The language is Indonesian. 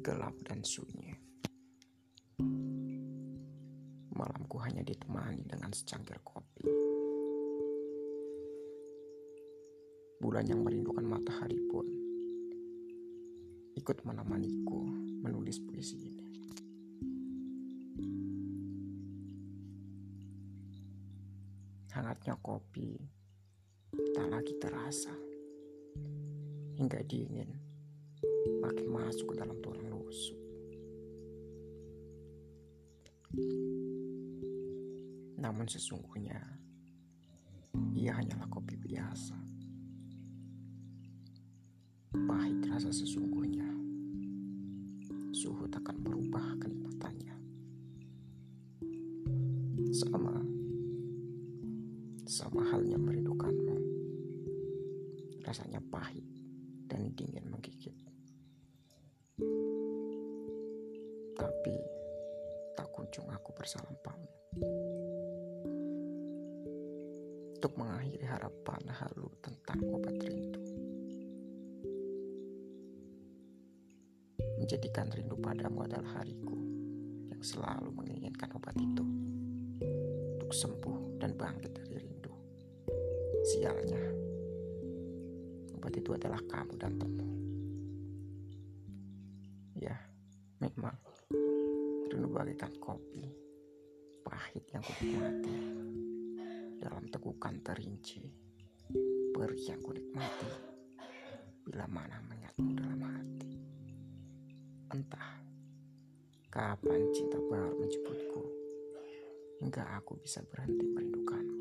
gelap dan sunyi. Malamku hanya ditemani dengan secangkir kopi. Bulan yang merindukan matahari pun ikut menemaniku menulis puisi ini. Hangatnya kopi tak lagi terasa hingga dingin makin masuk ke dalam tulang rusuk. Namun sesungguhnya ia hanyalah kopi biasa. Pahit rasa sesungguhnya. Suhu takkan berubah kenikmatannya. Sama sama halnya merindukanmu. Rasanya pahit Tapi tak kunjung aku bersalam pamit. Untuk mengakhiri harapan halu tentang obat rindu. Menjadikan rindu padamu adalah hariku yang selalu menginginkan obat itu. Untuk sembuh dan bangkit dari rindu. Sialnya, obat itu adalah kamu dan temu. Ya, nikmat. Rindu bagikan kopi pahit yang kunikmati dalam tegukan terinci. Perih yang kunikmati bila mana menyatu dalam hati. Entah kapan cinta baru menjemputku hingga aku bisa berhenti merindukanmu.